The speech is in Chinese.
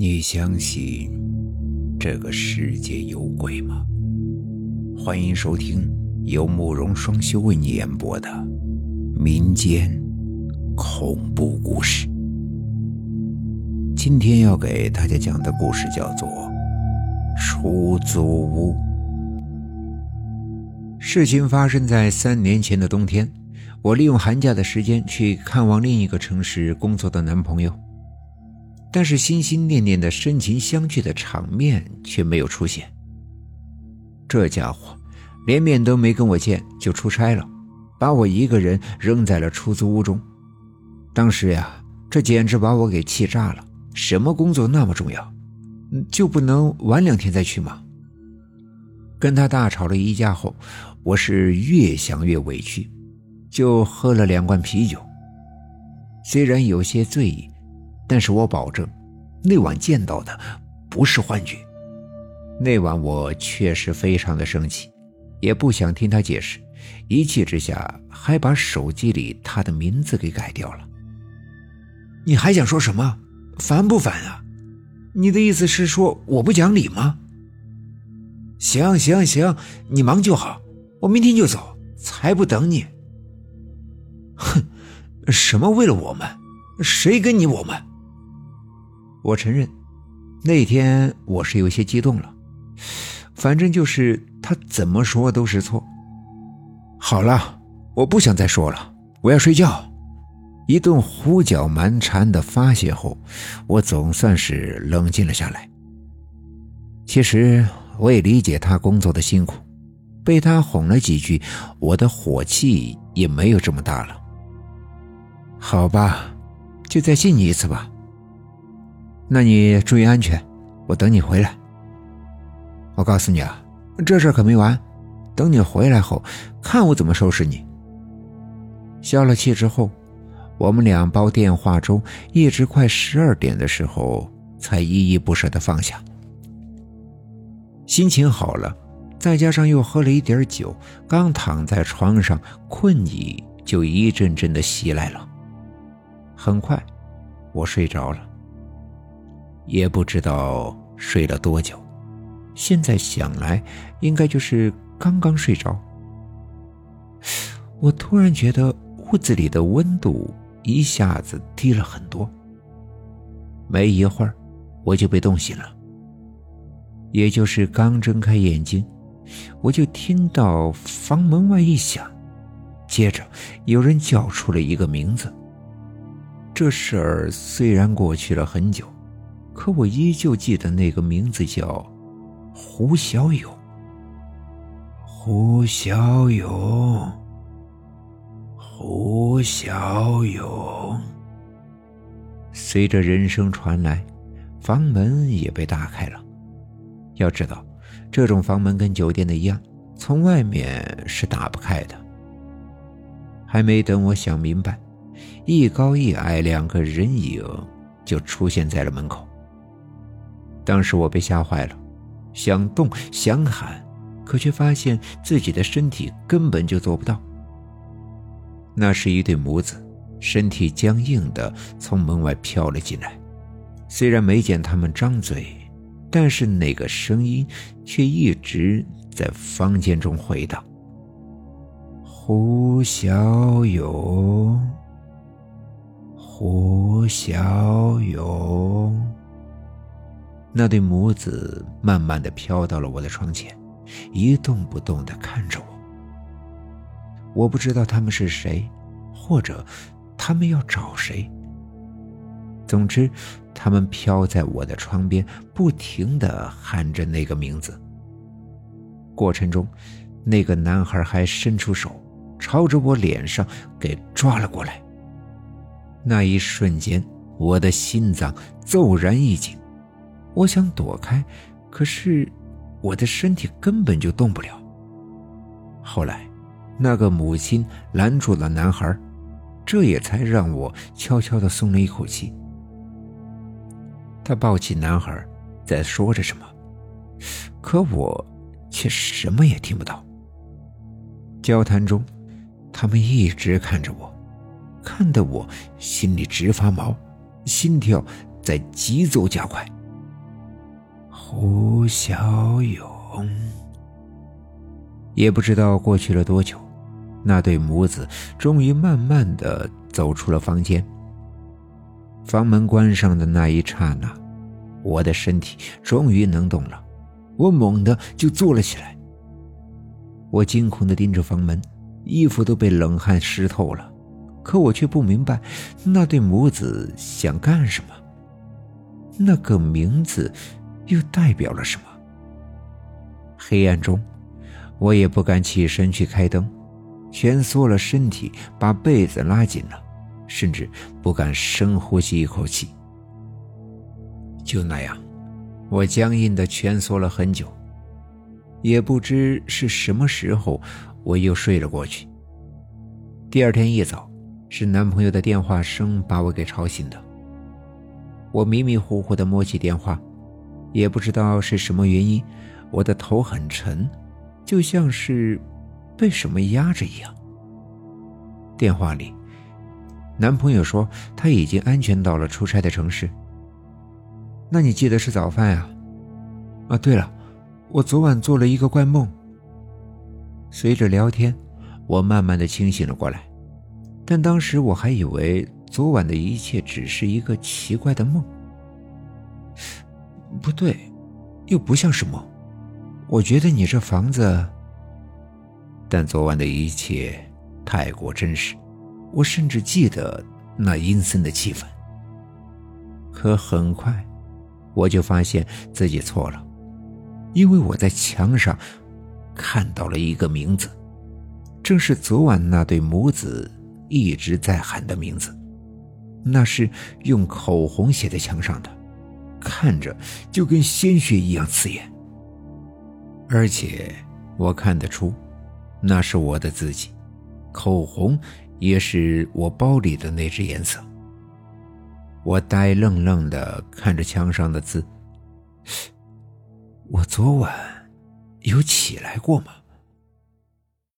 你相信这个世界有鬼吗？欢迎收听由慕容双修为你演播的民间恐怖故事。今天要给大家讲的故事叫做《出租屋》。事情发生在三年前的冬天，我利用寒假的时间去看望另一个城市工作的男朋友。但是心心念念的深情相聚的场面却没有出现。这家伙连面都没跟我见就出差了，把我一个人扔在了出租屋中。当时呀，这简直把我给气炸了。什么工作那么重要，就不能晚两天再去吗？跟他大吵了一架后，我是越想越委屈，就喝了两罐啤酒。虽然有些醉意。但是我保证，那晚见到的不是幻觉。那晚我确实非常的生气，也不想听他解释，一气之下还把手机里他的名字给改掉了。你还想说什么？烦不烦啊？你的意思是说我不讲理吗？行行行，你忙就好，我明天就走，才不等你。哼，什么为了我们？谁跟你我们？我承认，那天我是有些激动了。反正就是他怎么说都是错。好了，我不想再说了，我要睡觉。一顿胡搅蛮缠的发泄后，我总算是冷静了下来。其实我也理解他工作的辛苦，被他哄了几句，我的火气也没有这么大了。好吧，就再信你一次吧。那你注意安全，我等你回来。我告诉你啊，这事可没完，等你回来后，看我怎么收拾你。消了气之后，我们两煲电话粥，一直快十二点的时候才依依不舍的放下。心情好了，再加上又喝了一点酒，刚躺在床上，困意就一阵阵的袭来了。很快，我睡着了。也不知道睡了多久，现在想来，应该就是刚刚睡着。我突然觉得屋子里的温度一下子低了很多。没一会儿，我就被冻醒了。也就是刚睁开眼睛，我就听到房门外一响，接着有人叫出了一个名字。这事儿虽然过去了很久。可我依旧记得那个名字叫胡小勇。胡小勇，胡小勇。随着人声传来，房门也被打开了。要知道，这种房门跟酒店的一样，从外面是打不开的。还没等我想明白，一高一矮两个人影就出现在了门口。当时我被吓坏了，想动想喊，可却发现自己的身体根本就做不到。那是一对母子，身体僵硬的从门外飘了进来。虽然没见他们张嘴，但是那个声音却一直在房间中回荡：“胡小勇，胡小勇。”那对母子慢慢的飘到了我的床前，一动不动的看着我。我不知道他们是谁，或者他们要找谁。总之，他们飘在我的窗边，不停的喊着那个名字。过程中，那个男孩还伸出手，朝着我脸上给抓了过来。那一瞬间，我的心脏骤然一紧。我想躲开，可是我的身体根本就动不了。后来，那个母亲拦住了男孩，这也才让我悄悄的松了一口气。他抱起男孩，在说着什么，可我却什么也听不到。交谈中，他们一直看着我，看得我心里直发毛，心跳在急骤加快。胡小勇。也不知道过去了多久，那对母子终于慢慢的走出了房间。房门关上的那一刹那，我的身体终于能动了，我猛地就坐了起来。我惊恐的盯着房门，衣服都被冷汗湿透了，可我却不明白那对母子想干什么。那个名字又代表了什么？黑暗中，我也不敢起身去开灯，蜷缩了身体，把被子拉紧了，甚至不敢深呼吸一口气。就那样，我僵硬的蜷缩了很久。也不知是什么时候，我又睡了过去。第二天一早，是男朋友的电话声把我给吵醒的。我迷迷糊糊的摸起电话，也不知道是什么原因，我的头很沉，就像是被什么压着一样。电话里，男朋友说他已经安全到了出差的城市。那你记得吃早饭呀？啊，对了。我昨晚做了一个怪梦。随着聊天，我慢慢的清醒了过来，但当时我还以为昨晚的一切只是一个奇怪的梦。不对，又不像是梦。我觉得你这房子……但昨晚的一切太过真实，我甚至记得那阴森的气氛。可很快，我就发现自己错了。因为我在墙上看到了一个名字，正是昨晚那对母子一直在喊的名字。那是用口红写在墙上的，看着就跟鲜血一样刺眼。而且我看得出，那是我的字迹，口红也是我包里的那只颜色。我呆愣愣的看着墙上的字。我昨晚有起来过吗？